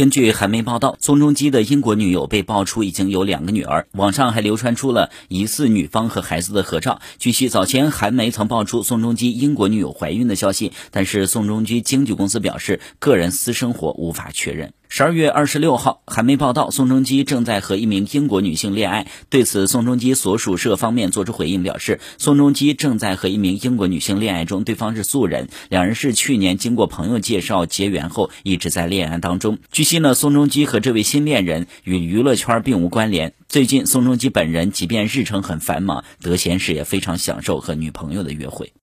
根据韩媒报道，宋仲基的英国女友被爆出已经有两个女儿，网上还流传出了疑似女方和孩子的合照。据悉，早前韩媒曾爆出宋仲基英国女友怀孕的消息，但是宋仲基经纪公司表示，个人私生活无法确认。十二月二十六号，韩媒报道，宋仲基正在和一名英国女性恋爱。对此，宋仲基所属社方面作出回应，表示宋仲基正在和一名英国女性恋爱中，对方是素人，两人是去年经过朋友介绍结缘后一直在恋爱当中。据悉呢，宋仲基和这位新恋人与娱乐圈并无关联。最近，宋仲基本人即便日程很繁忙，得闲时也非常享受和女朋友的约会。